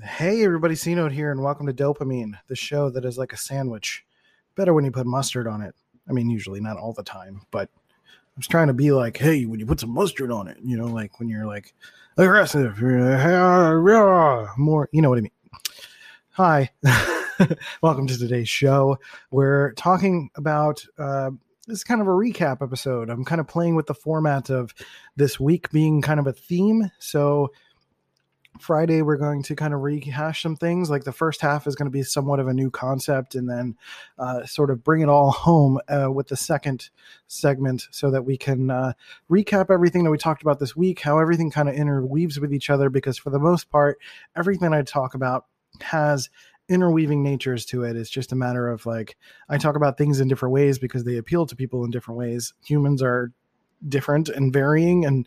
Hey, everybody, C Note here, and welcome to Dopamine, the show that is like a sandwich. Better when you put mustard on it. I mean, usually not all the time, but I was trying to be like, hey, when you put some mustard on it, you know, like when you're like aggressive, more, you know what I mean. Hi, welcome to today's show. We're talking about uh, this is kind of a recap episode. I'm kind of playing with the format of this week being kind of a theme. So, Friday, we're going to kind of rehash some things. Like the first half is going to be somewhat of a new concept, and then uh, sort of bring it all home uh, with the second segment so that we can uh, recap everything that we talked about this week, how everything kind of interweaves with each other. Because for the most part, everything I talk about has interweaving natures to it. It's just a matter of like, I talk about things in different ways because they appeal to people in different ways. Humans are different and varying, and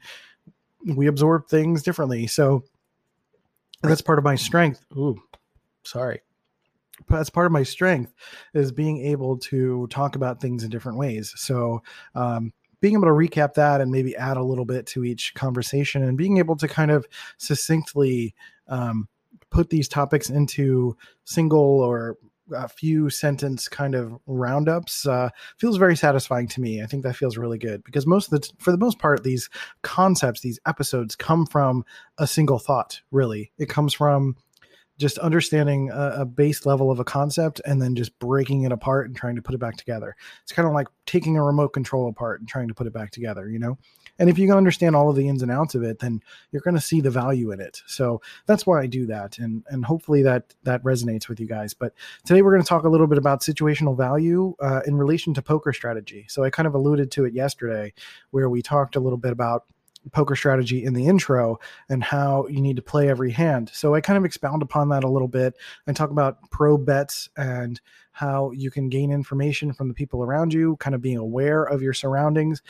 we absorb things differently. So, that's part of my strength. Ooh, sorry. That's part of my strength is being able to talk about things in different ways. So, um, being able to recap that and maybe add a little bit to each conversation and being able to kind of succinctly um, put these topics into single or a few sentence kind of roundups uh, feels very satisfying to me. I think that feels really good because most of the, for the most part, these concepts, these episodes come from a single thought. Really, it comes from just understanding a, a, base level of a concept and then just breaking it apart and trying to put it back together. It's kind of like taking a remote control apart and trying to put it back together, you know? And if you can understand all of the ins and outs of it, then you're going to see the value in it. So that's why I do that. And, and hopefully that, that resonates with you guys. But today we're going to talk a little bit about situational value uh, in relation to poker strategy. So I kind of alluded to it yesterday where we talked a little bit about poker strategy in the intro and how you need to play every hand. So I kind of expound upon that a little bit and talk about probe bets and how you can gain information from the people around you, kind of being aware of your surroundings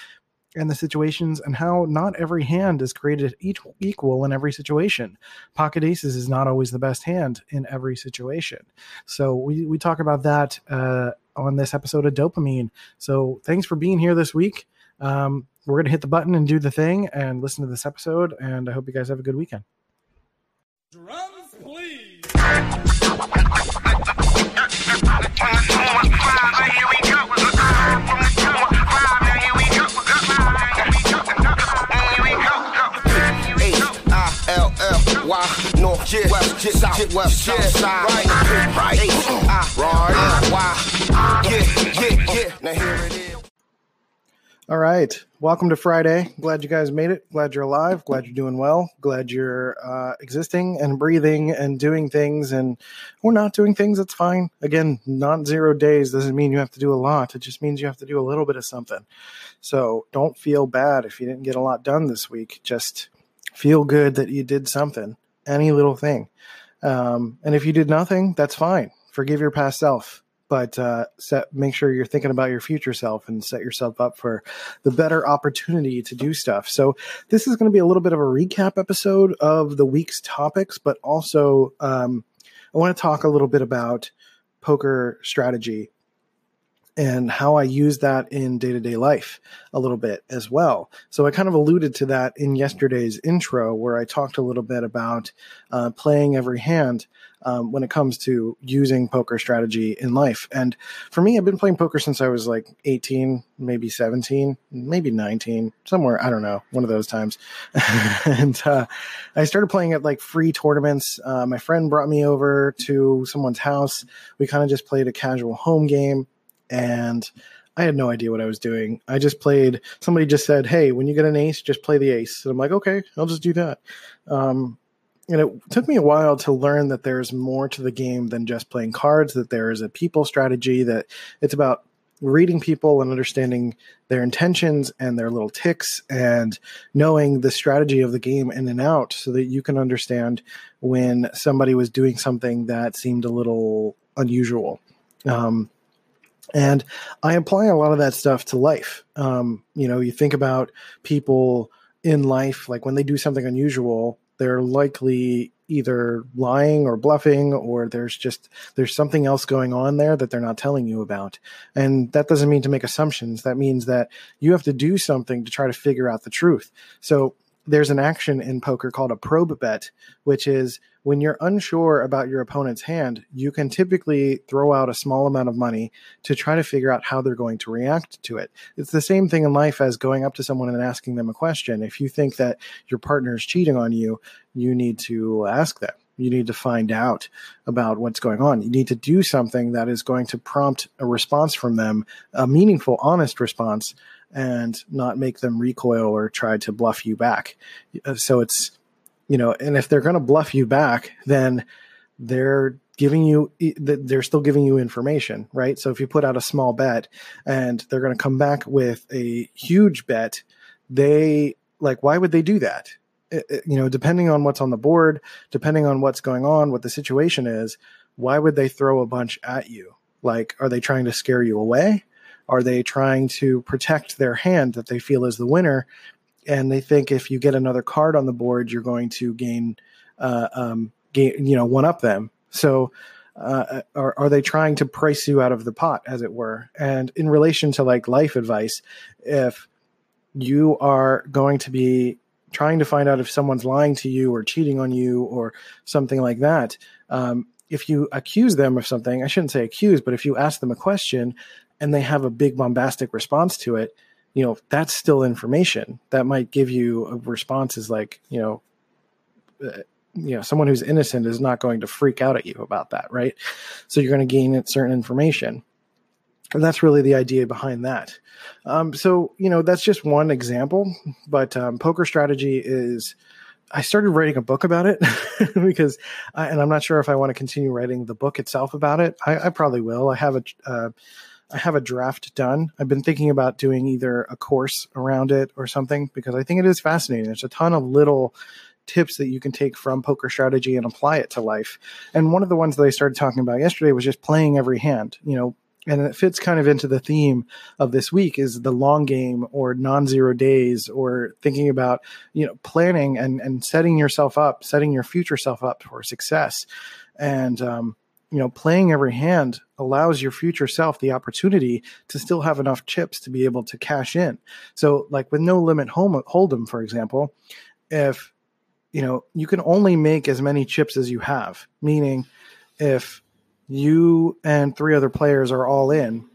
and the situations and how not every hand is created equal in every situation. Pocket aces is not always the best hand in every situation. So we, we talk about that uh, on this episode of Dopamine. So thanks for being here this week. Um, we're going to hit the button and do the thing and listen to this episode. And I hope you guys have a good weekend. Drums, please. North, yeah, west, yeah, south, west, south side, right, right, right, right, yeah, yeah, yeah. Now here it is. All right. Welcome to Friday. Glad you guys made it. Glad you're alive. Glad you're doing well. Glad you're uh, existing and breathing and doing things. And we're not doing things. That's fine. Again, not zero days doesn't mean you have to do a lot. It just means you have to do a little bit of something. So don't feel bad if you didn't get a lot done this week. Just feel good that you did something, any little thing. Um, and if you did nothing, that's fine. Forgive your past self but uh, set, make sure you're thinking about your future self and set yourself up for the better opportunity to do stuff. So this is going to be a little bit of a recap episode of the week's topics, but also um, I want to talk a little bit about poker strategy and how I use that in day to day life a little bit as well. So I kind of alluded to that in yesterday's intro, where I talked a little bit about uh, playing every hand um, when it comes to using poker strategy in life. And for me, I've been playing poker since I was like 18, maybe 17, maybe 19, somewhere, I don't know, one of those times. and uh, I started playing at like free tournaments. Uh, my friend brought me over to someone's house. We kind of just played a casual home game. And I had no idea what I was doing. I just played. Somebody just said, "Hey, when you get an ace, just play the ace." And I'm like, "Okay, I'll just do that." Um, and it took me a while to learn that there's more to the game than just playing cards that there is a people strategy that it's about reading people and understanding their intentions and their little ticks and knowing the strategy of the game in and out so that you can understand when somebody was doing something that seemed a little unusual um, and i apply a lot of that stuff to life. Um, you know you think about people in life like when they do something unusual they're likely either lying or bluffing or there's just there's something else going on there that they're not telling you about. And that doesn't mean to make assumptions. That means that you have to do something to try to figure out the truth. So there's an action in poker called a probe bet, which is when you're unsure about your opponent's hand, you can typically throw out a small amount of money to try to figure out how they're going to react to it. It's the same thing in life as going up to someone and asking them a question. If you think that your partner is cheating on you, you need to ask them. You need to find out about what's going on. You need to do something that is going to prompt a response from them, a meaningful, honest response, and not make them recoil or try to bluff you back. Uh, so it's, you know, and if they're going to bluff you back, then they're giving you they're still giving you information right? So if you put out a small bet and they're going to come back with a huge bet they like why would they do that? You know depending on what's on the board depending on what's going on what the situation is why would they throw a bunch at you? Like are they trying to scare you away are they trying to protect their hand that they feel is the winner? And they think if you get another card on the board, you're going to gain, uh, um, gain, you know, one up them. So, uh, are, are they trying to price you out of the pot, as it were? And in relation to like life advice, if you are going to be trying to find out if someone's lying to you or cheating on you or something like that, um, if you accuse them of something, I shouldn't say accuse, but if you ask them a question and they have a big bombastic response to it, you know, that's still information that might give you a response is like, you know, uh, you know, someone who's innocent is not going to freak out at you about that, right? So you're going to gain certain information. And that's really the idea behind that. Um, so, you know, that's just one example, but um, poker strategy is. I started writing a book about it because, I, and I'm not sure if I want to continue writing the book itself about it. I, I probably will. I have a, uh, I have a draft done. I've been thinking about doing either a course around it or something because I think it is fascinating. There's a ton of little tips that you can take from poker strategy and apply it to life. And one of the ones that I started talking about yesterday was just playing every hand. You know, and it fits kind of into the theme of this week is the long game or non-zero days or thinking about you know planning and and setting yourself up setting your future self up for success and um, you know, playing every hand allows your future self the opportunity to still have enough chips to be able to cash in. So, like with no limit hold'em, for example, if you know you can only make as many chips as you have, meaning if you and three other players are all in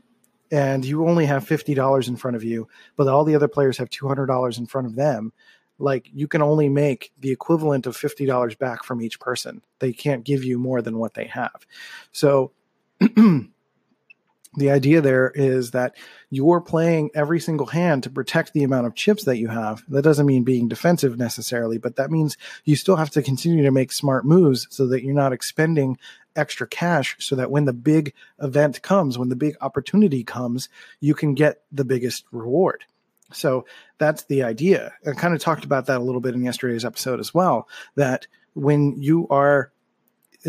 and you only have $50 in front of you, but all the other players have $200 in front of them, like you can only make the equivalent of $50 back from each person. They can't give you more than what they have. So the idea there is that you're playing every single hand to protect the amount of chips that you have. That doesn't mean being defensive necessarily, but that means you still have to continue to make smart moves so that you're not expending extra cash so that when the big event comes, when the big opportunity comes, you can get the biggest reward. So that's the idea. I kind of talked about that a little bit in yesterday's episode as well. That when you are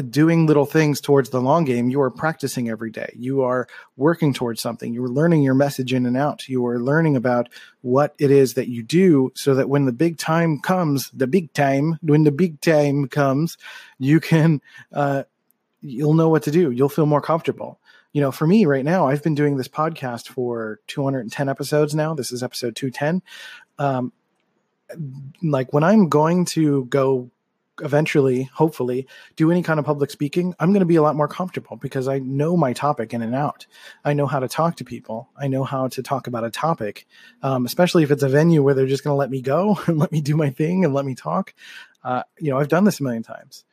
doing little things towards the long game, you are practicing every day. You are working towards something. You are learning your message in and out. You are learning about what it is that you do so that when the big time comes, the big time, when the big time comes, you can, uh, you'll know what to do. You'll feel more comfortable you know, for me right now, I've been doing this podcast for 210 episodes now. This is episode 210. Um, like when I'm going to go eventually, hopefully, do any kind of public speaking, I'm going to be a lot more comfortable because I know my topic in and out. I know how to talk to people. I know how to talk about a topic, um, especially if it's a venue where they're just going to let me go and let me do my thing and let me talk. Uh, you know, I've done this a million times.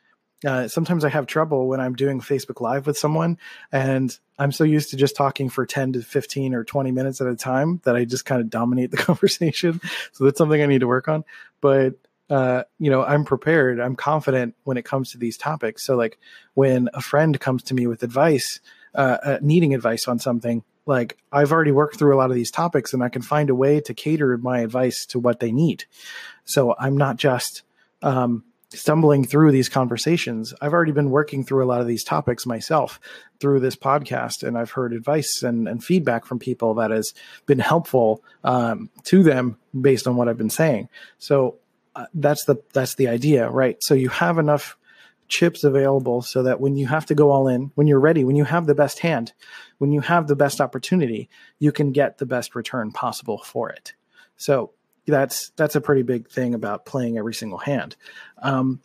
Uh, sometimes I have trouble when I'm doing Facebook Live with someone, and I'm so used to just talking for 10 to 15 or 20 minutes at a time that I just kind of dominate the conversation. So that's something I need to work on. But uh, you know, I'm prepared. I'm confident when it comes to these topics. So, like when a friend comes to me with advice, uh, uh, needing advice on something, like I've already worked through a lot of these topics, and I can find a way to cater my advice to what they need. So I'm not just um, stumbling through these conversations. I've already been working through a lot of these topics myself through this podcast, and I've heard advice and, and feedback from people that has been helpful um, to them based on what I've been saying. So uh, that's the that's the idea, right? So you have enough chips available so that when you have to go all in, when you're ready, when you have the best hand, when you have the best opportunity, you can get the best return possible for it. So that's that's a pretty big thing about playing every single hand. Um,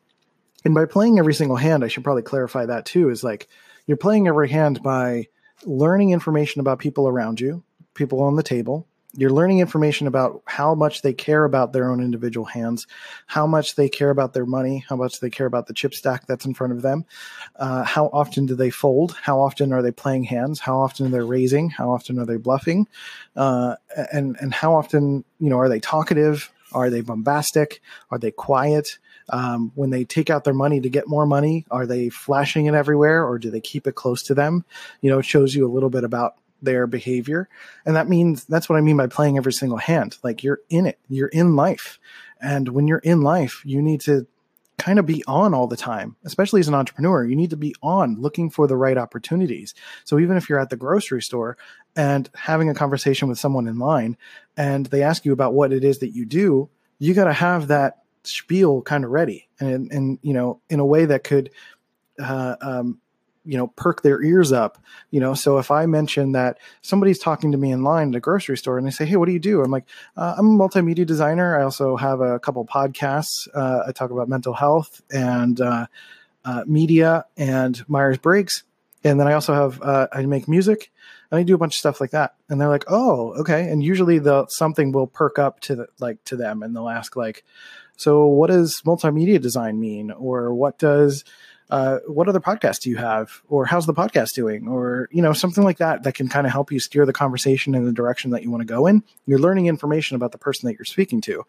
and by playing every single hand, I should probably clarify that too. Is like you're playing every hand by learning information about people around you, people on the table, you're learning information about how much they care about their own individual hands, how much they care about their money, how much they care about the chip stack that's in front of them, uh, how often do they fold, how often are they playing hands, how often are they raising, how often are they bluffing, uh, and and how often you know are they talkative, are they bombastic, are they quiet. Um, when they take out their money to get more money, are they flashing it everywhere or do they keep it close to them? You know, it shows you a little bit about their behavior. And that means that's what I mean by playing every single hand. Like you're in it, you're in life. And when you're in life, you need to kind of be on all the time, especially as an entrepreneur. You need to be on looking for the right opportunities. So even if you're at the grocery store and having a conversation with someone in line and they ask you about what it is that you do, you got to have that spiel kind of ready and, and, you know, in a way that could, uh, um, you know perk their ears up you know? So if i mention that somebody's talking to me in line at a grocery store and they say hey what do you do? I'm like uh, i'm a multimedia designer. I also have a couple podcasts uh, i talk about mental health and uh, uh media and myers-briggs and then i also have uh, i make music and i do a bunch of stuff like that. And they're like oh okay. And usually the something will perk up to the, like to them and they'll ask like so what does multimedia design mean? Or what does uh, what other podcasts do you have? Or how's the podcast doing? Or you know something like that that can kind of help you steer the conversation in the direction that you want to go in. You're learning information about the person that you're speaking to.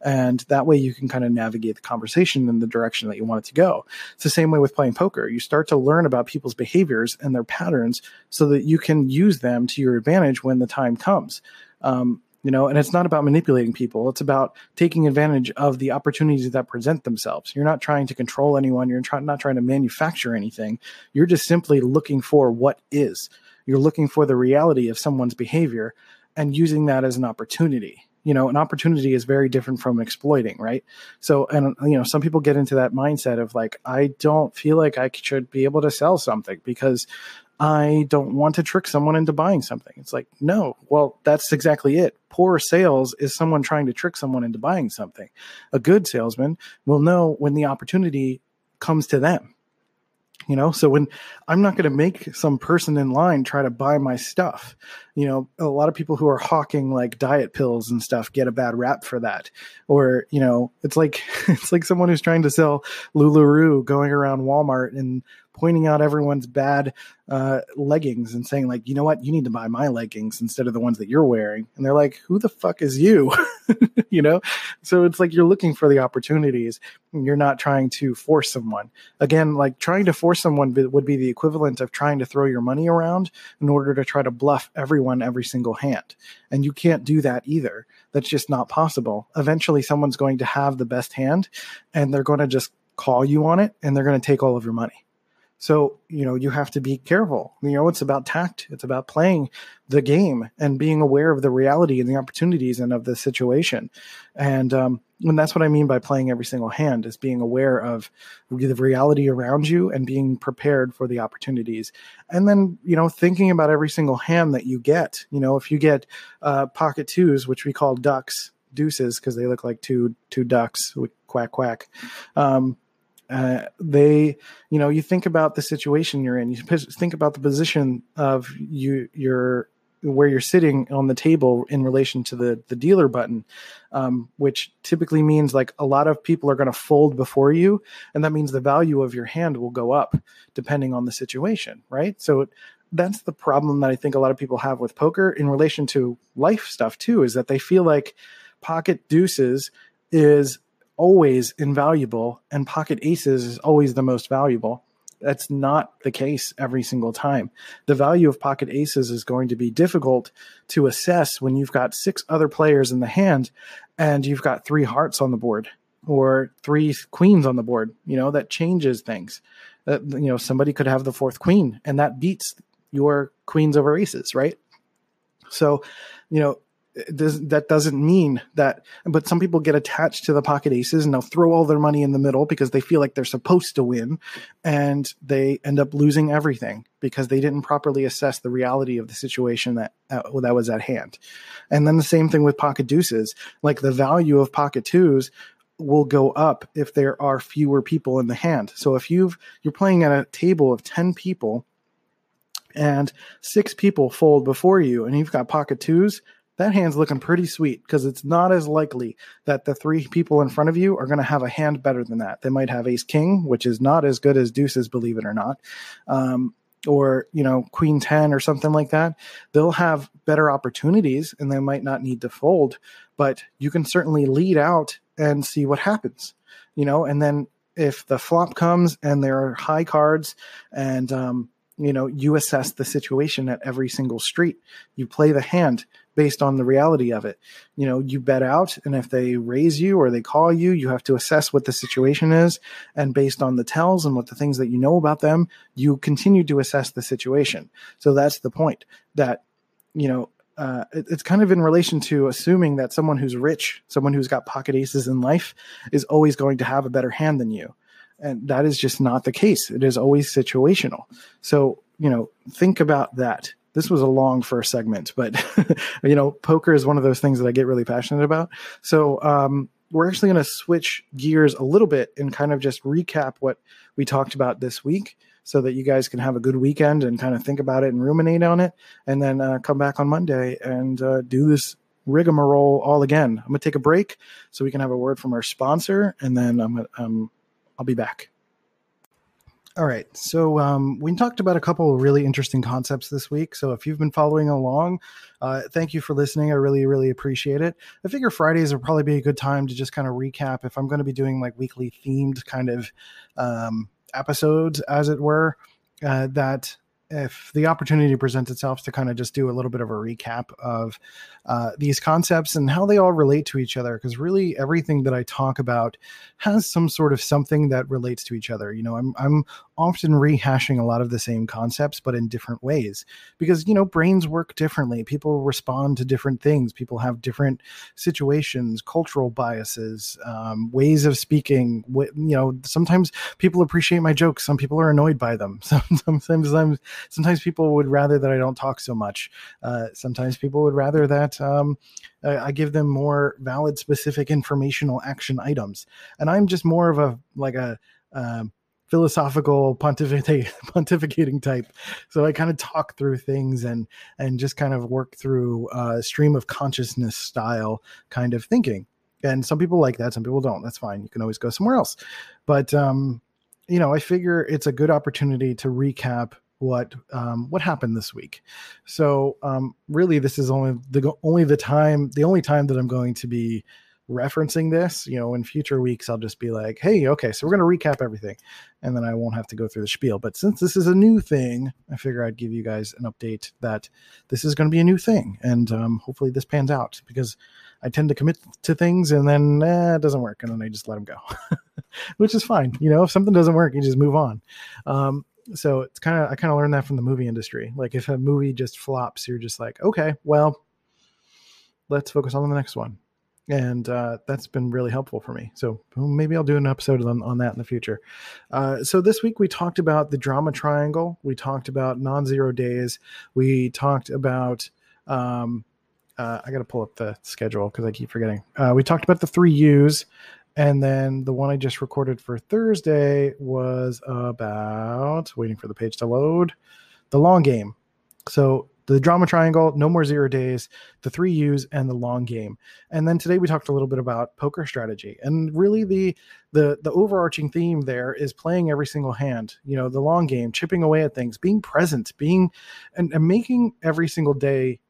And that way you can kind of navigate the conversation in the direction that you want it to go. It's the same way with playing poker. You start to learn about people's behaviors and their patterns so that you can use them to your advantage when the time comes. Um, you know and it's not about manipulating people. It's about taking advantage of the opportunities that present themselves. You're not trying to control anyone. You're try- not trying to manufacture anything. You're just simply looking for what is. You're looking for the reality of someone's behavior and using that as an opportunity. You know an opportunity is very different from exploiting right? So and you know some people get into that mindset of like i don't feel like i should be able to sell something because I don't want to trick someone into buying something. It's like, no, well, that's exactly it. Poor sales is someone trying to trick someone into buying something. A good salesman will know when the opportunity comes to them. You know, so when I'm not going to make some person in line try to buy my stuff, you know, a lot of people who are hawking like diet pills and stuff get a bad rap for that. Or, you know, it's like, it's like someone who's trying to sell LuLaRoe going around Walmart and pointing out everyone's bad uh, leggings and saying like, you know what, you need to buy my leggings instead of the ones that you're wearing. And they're like, who the fuck is you? you know? So it's like you're looking for the opportunities. You're not trying to force someone. Again, like trying to force someone would be the equivalent of trying to throw your money around in order to try to bluff everyone every single hand. And you can't do that either. That's just not possible. Eventually, someone's going to have the best hand and they're going to just call you on it and they're going to take all of your money. So, you know, you have to be careful. You know, it's about tact. It's about playing the game and being aware of the reality and the opportunities and of the situation. And, um, and that's what I mean by playing every single hand is being aware of the reality around you and being prepared for the opportunities. And then, you know, thinking about every single hand that you get. You know, if you get uh, pocket twos, which we call ducks, deuces, because they look like two two ducks, quack quack. Um, uh, they, you know, you think about the situation you're in. You think about the position of you, your where you're sitting on the table in relation to the the dealer button, um, which typically means like a lot of people are going to fold before you, and that means the value of your hand will go up depending on the situation, right? So that's the problem that I think a lot of people have with poker in relation to life stuff too, is that they feel like pocket deuces is always invaluable and pocket aces is always the most valuable. That's not the case every single time. The value of pocket aces is going to be difficult to assess when you've got six other players in the hand and you've got three hearts on the board or three queens on the board. You know, that changes things. That, you know, somebody could have the fourth queen and that beats your queens over aces, right? So, you know, does, that doesn't mean that but some people get attached to the pocket aces and they'll throw all their money in the middle because they feel like they're supposed to win and they end up losing everything because they didn't properly assess the reality of the situation that uh, that was at hand. And then the same thing with pocket deuces. Like the value of pocket twos will go up if there are fewer people in the hand. So if you've you're playing at a table of 10 people and six people fold before you and you've got pocket twos that hand's looking pretty sweet because it's not as likely that the three people in front of you are going to have a hand better than that. They might have ace king, which is not as good as deuces, believe it or not. Um, or you know queen 10 or something like that they'll have better opportunities and they might not need to fold but you can certainly lead out and see what happens you know and then if the flop comes and there are high cards and um, you know you assess the situation at every single street you play the hand based on the reality of it. You know, you bet out, and if they raise you or they call you, you have to assess what the situation is. And based on the tells and what the things that you know about them, you continue to assess the situation. So that's the point that, you know, uh, it, it's kind of in relation to assuming that someone who's rich, someone who's got pocket aces in life, is always going to have a better hand than you. And that is just not the case. It is always situational. So, you know, think about that this was a long first segment, but you know, poker is one of those things that I get really passionate about. So um, we're actually going to switch gears a little bit and kind of just recap what we talked about this week so that you guys can have a good weekend and kind of think about it and ruminate on it and then uh, come back on monday and uh, do this rigmarole all again i'm going to take a break so we can have a word from our sponsor and then i'm going to um, i'll be back all right. So um, we talked about a couple of really interesting concepts this week. So if you've been following along, uh, thank you for listening. I really, really appreciate it. I figure Fridays will probably be a good time to just kind of recap if I'm going to be doing like weekly themed kind of um, episodes, as it were. Uh, that if the opportunity presents itself to kind of just do a little bit of a recap of uh, these concepts and how they all relate to each other, because really everything that I talk about has some sort of something that relates to each other. You know, I'm I'm often rehashing a lot of the same concepts, but in different ways, because you know brains work differently. People respond to different things. People have different situations, cultural biases, um, ways of speaking. you know, sometimes people appreciate my jokes. Some people are annoyed by them. sometimes I'm sometimes people would rather that I don't talk so much. Uh, sometimes people would rather that um, I give them more valid, specific informational action items. And I'm just more of a like a um, philosophical pontificating, pontificating type. So I kind of talk through things and and just kind of work through uh, stream of consciousness style kind of thinking. And some people like that, some people don't. That's fine. You can always go somewhere else. But um, you know, I figure it's a good opportunity to recap what um, what happened this week. So um, really, this is only the only the time the only time that I'm going to be referencing this. You know, in future weeks, I'll just be like, "Hey, okay, so we're going to recap everything," and then I won't have to go through the spiel. But since this is a new thing, I figure I'd give you guys an update that this is going to be a new thing, and um, hopefully this pans out because I tend to commit to things and then eh, it doesn't work, and then I just let them go, which is fine. You know, if something doesn't work, you just move on. Um, so it's kind of I kind of learned that from the movie industry. Like if a movie just flops, you're just like, okay, well, let's focus on the next one, and uh, that's been really helpful for me. So maybe I'll do an episode on, on that in the future. Uh, so this week we talked about the drama triangle. We talked about non-zero days. We talked about um, uh, I got to pull up the schedule because I keep forgetting. Uh, we talked about the three U's. And then the one I just recorded for Thursday was about waiting for the page to load the long game. So the drama triangle, no more zero days, the three U's, and the long game. And then today we talked a little bit about poker strategy. And really the the the overarching theme there is playing every single hand, you know, the long game, chipping away at things, being present, being and, and making every single day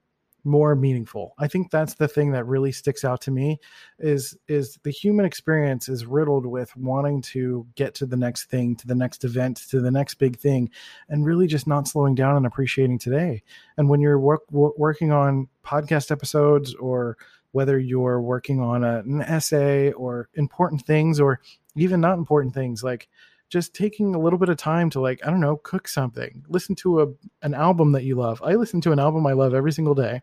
more meaningful. I think that's the thing that really sticks out to me is is the human experience is riddled with wanting to get to the next thing, to the next event, to the next big thing and really just not slowing down and appreciating today. And when you're work, working on podcast episodes or whether you're working on a, an essay or important things or even not important things like just taking a little bit of time to like i don't know cook something listen to a an album that you love i listen to an album i love every single day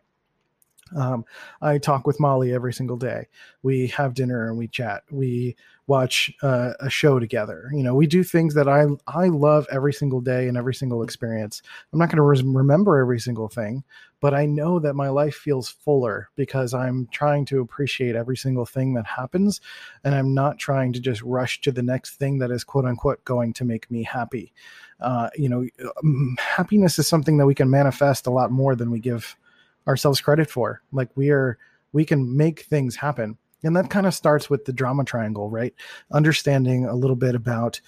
Um, I talk with Molly every single day. We have dinner and we chat. We watch uh, a show together. You know, we do things that I I love every single day and every single experience. I'm not going to remember every single thing, but I know that my life feels fuller because I'm trying to appreciate every single thing that happens, and I'm not trying to just rush to the next thing that is quote unquote going to make me happy. Uh, you know, um, happiness is something that we can manifest a lot more than we give ourselves credit for. Like we are, we can make things happen. And that kind of starts with the drama triangle, right? Understanding a little bit about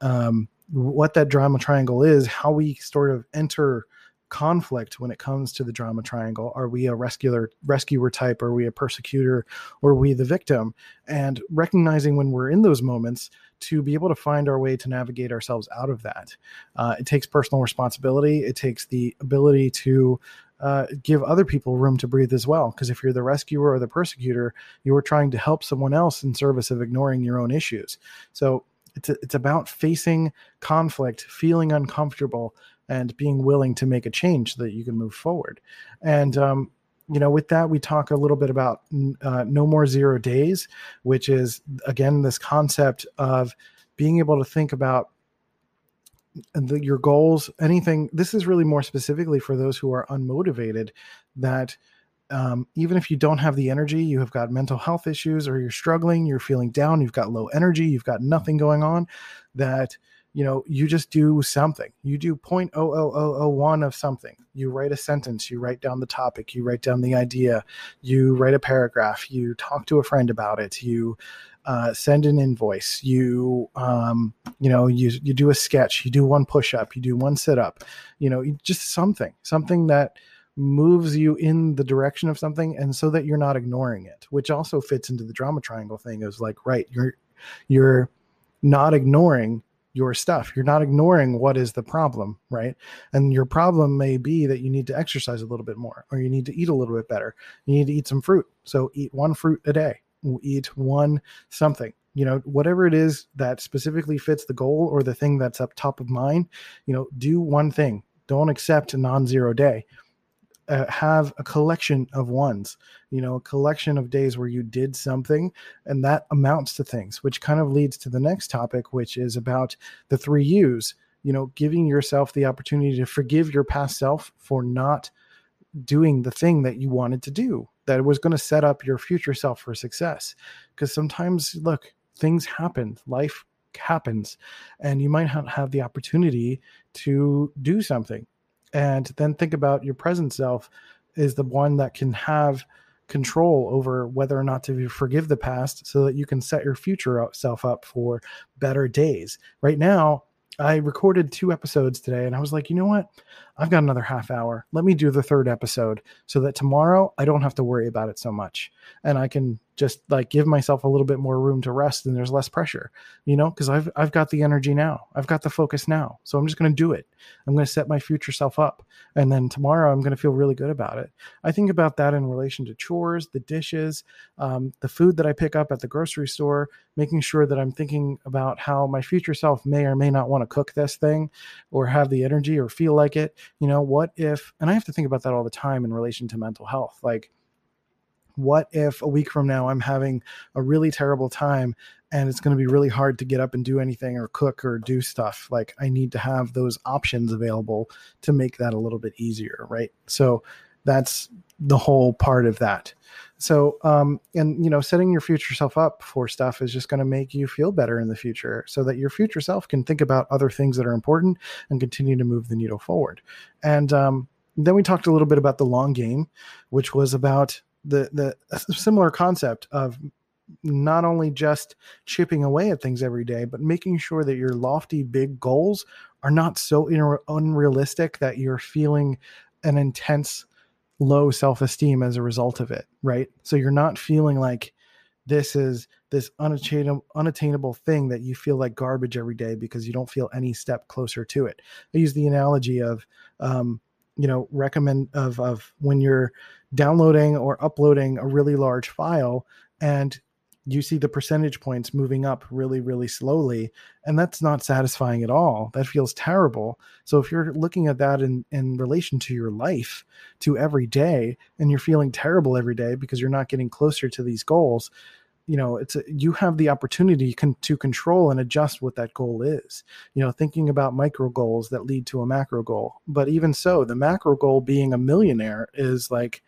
um, what that drama triangle is, how we sort of enter conflict when it comes to the drama triangle. Are we a rescuer rescuer type? Are we a persecutor? Or are we the victim? And recognizing when we're in those moments to be able to find our way to navigate ourselves out of that. Uh, it takes personal responsibility. It takes the ability to uh, give other people room to breathe as well. Because if you're the rescuer or the persecutor, you are trying to help someone else in service of ignoring your own issues. So it's, a, it's about facing conflict, feeling uncomfortable, and being willing to make a change so that you can move forward. And, um, you know, with that, we talk a little bit about uh, no more zero days, which is, again, this concept of being able to think about the, your goals, anything. This is really more specifically for those who are unmotivated. That um, even if you don't have the energy, you have got mental health issues, or you're struggling, you're feeling down, you've got low energy, you've got nothing going on. That you know, you just do something. You do 0.00001 of something. You write a sentence, you write down the topic, you write down the idea, you write a paragraph, you talk to a friend about it, you uh, send an invoice, you um, you know, you you do a sketch, you do one push up, you do one sit up, you know, just something, something that moves you in the direction of something and so that you're not ignoring it which also fits into the drama triangle thing is like right you're you're not ignoring your stuff. You're not ignoring what is the problem, right? And your problem may be that you need to exercise a little bit more or you need to eat a little bit better. You need to eat some fruit. So eat one fruit a day. Eat one something. You know, whatever it is that specifically fits the goal or the thing that's up top of mind, you know, do one thing. Don't accept a non-zero day uh, have a collection of ones, you know, a collection of days where you did something, and that amounts to things, which kind of leads to the next topic, which is about the three U's, you know, giving yourself the opportunity to forgive your past self for not doing the thing that you wanted to do that was going to set up your future self for success. Because sometimes, look, things happen, life happens, and you might not have the opportunity to do something and then think about your present self is the one that can have control over whether or not to forgive the past so that you can set your future self up for better days. Right now, I recorded two episodes today and I was like, you know what? I've got another half hour. Let me do the third episode so that tomorrow I don't have to worry about it so much. And I can just like give myself a little bit more room to rest and there's less pressure, you know, because I've I've got the energy now. I've got the focus now. So I'm just gonna do it. I'm gonna set my future self up. And then tomorrow I'm gonna feel really good about it. I think about that in relation to chores, the dishes, um, the food that I pick up at the grocery store, making sure that I'm thinking about how my future self may or may not want to cook this thing or have the energy or feel like it you know what if and i have to think about that all the time in relation to mental health like what if a week from now i'm having a really terrible time and it's going to be really hard to get up and do anything or cook or do stuff like i need to have those options available to make that a little bit easier right? So that's the whole part of that. So um and you know setting your future self up for stuff is just going to make you feel better in the future so that your future self can think about other things that are important and continue to move the needle forward. And um then we talked a little bit about the long game which was about the the similar concept of not only just chipping away at things every day, but making sure that your lofty big goals are not so unrealistic that you're feeling an intense low self-esteem as a result of it right? So you're not feeling like this is this unattainable unattainable thing that you feel like garbage every day because you don't feel any step closer to it. I use the analogy of um, you know recommend of of when you're downloading or uploading a really large file and you see the percentage points moving up really, really slowly. And that's not satisfying at all. That feels terrible. So if you're looking at that in, in relation to your life, to every day, and you're feeling terrible every day because you're not getting closer to these goals, you know it's a, you have the opportunity con- to control and adjust what that goal is you know thinking about micro goals that lead to a macro goal but even so the macro goal being a millionaire is like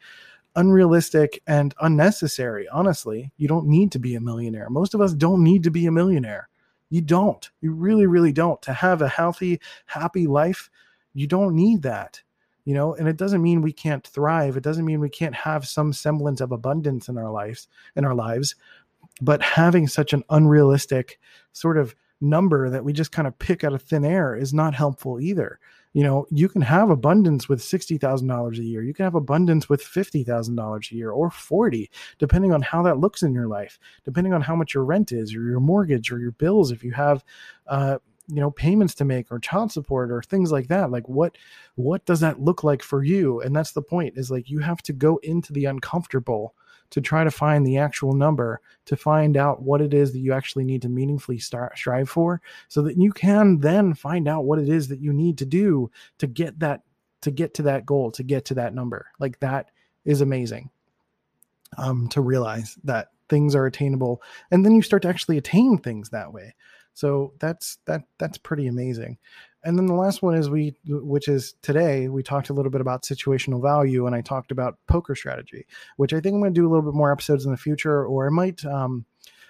unrealistic and unnecessary honestly. You don't need to be a millionaire. Most of us don't need to be a millionaire. You don't. You really really don't. To have a healthy happy life you don't need that you know? And it doesn't mean we can't thrive. It doesn't mean we can't have some semblance of abundance in our lives in our lives. But having such an unrealistic sort of number that we just kind of pick out of thin air is not helpful either. You know, you can have abundance with $60,000 a year. You can have abundance with $50,000 a year or 40, depending on how that looks in your life, depending on how much your rent is or your mortgage or your bills. If you have, uh, you know payments to make or child support or things like that like what what does that look like for you and that's the point is like you have to go into the uncomfortable to try to find the actual number to find out what it is that you actually need to meaningfully start strive for so that you can then find out what it is that you need to do to get that to get to that goal to get to that number. Like that is amazing um to realize that things are attainable and then you start to actually attain things that way. So that's that that's pretty amazing and then the last one is we, which is today, we talked a little bit about situational value, and I talked about poker strategy, which I think I'm going to do a little bit more episodes in the future, or I might, um,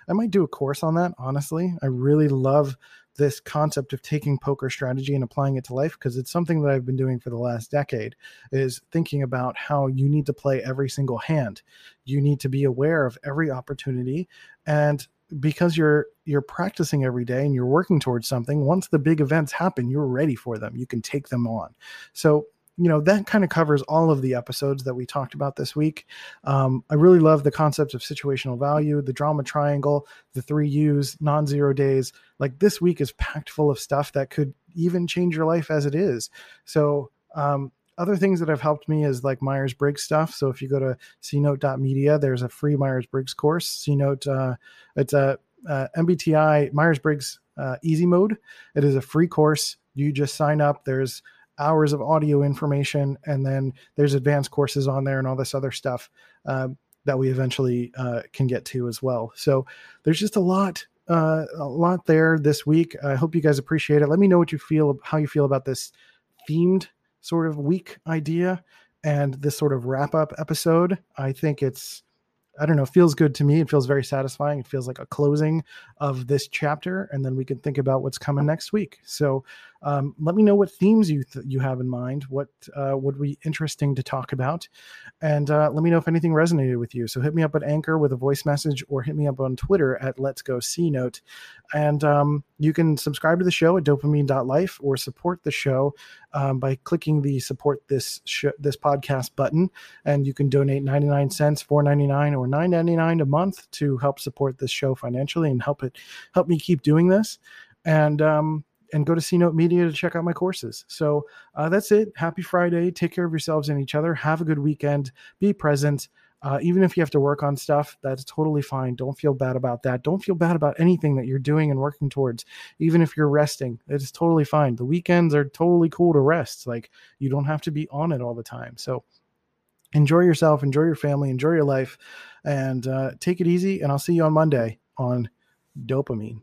I might do a course on that. Honestly, I really love this concept of taking poker strategy and applying it to life because it's something that I've been doing for the last decade is thinking about how you need to play every single hand. You need to be aware of every opportunity and because you're you're practicing every day and you're working towards something once the big events happen you're ready for them. You can take them on. So you know that kind of covers all of the episodes that we talked about this week. Um, i really love the concept of situational value the drama triangle the three u's non-zero days. Like this week is packed full of stuff that could even change your life as it is. So um, other things that have helped me is like Myers Briggs stuff. So if you go to cnote.media, there's a free Myers Briggs course. CNote, uh, it's a uh, MBTI Myers Briggs uh, Easy Mode. It is a free course. You just sign up. There's hours of audio information, and then there's advanced courses on there and all this other stuff uh, that we eventually uh, can get to as well. So there's just a lot. Uh, a lot there this week. I hope you guys appreciate it. Let me know what you feel, how you feel about this themed sort of week idea and this sort of wrap up episode. I think it's I don't know, feels good to me. It feels very satisfying. It feels like a closing of this chapter, and then we can think about what's coming next week. So, um, let me know what themes you th- you have in mind. What uh, would be interesting to talk about, and uh, let me know if anything resonated with you. So hit me up at Anchor with a voice message, or hit me up on Twitter at Let's Go C Note, and um, you can subscribe to the show at dopamine.life or support the show um, by clicking the support this sh- this podcast button, and you can donate ninety nine cents, four ninety nine, or nine ninety nine a month to help support this show financially and help it help me keep doing this. And um, and go to C Note Media to check out my courses. So uh, that's it. Happy Friday. Take care of yourselves and each other. Have a good weekend. Be present. Uh, even if you have to work on stuff, that's totally fine. Don't feel bad about that. Don't feel bad about anything that you're doing and working towards. Even if you're resting, it's totally fine. The weekends are totally cool to rest. Like you don't have to be on it all the time. So enjoy yourself, enjoy your family, enjoy your life, and uh, take it easy. And I'll see you on Monday on dopamine.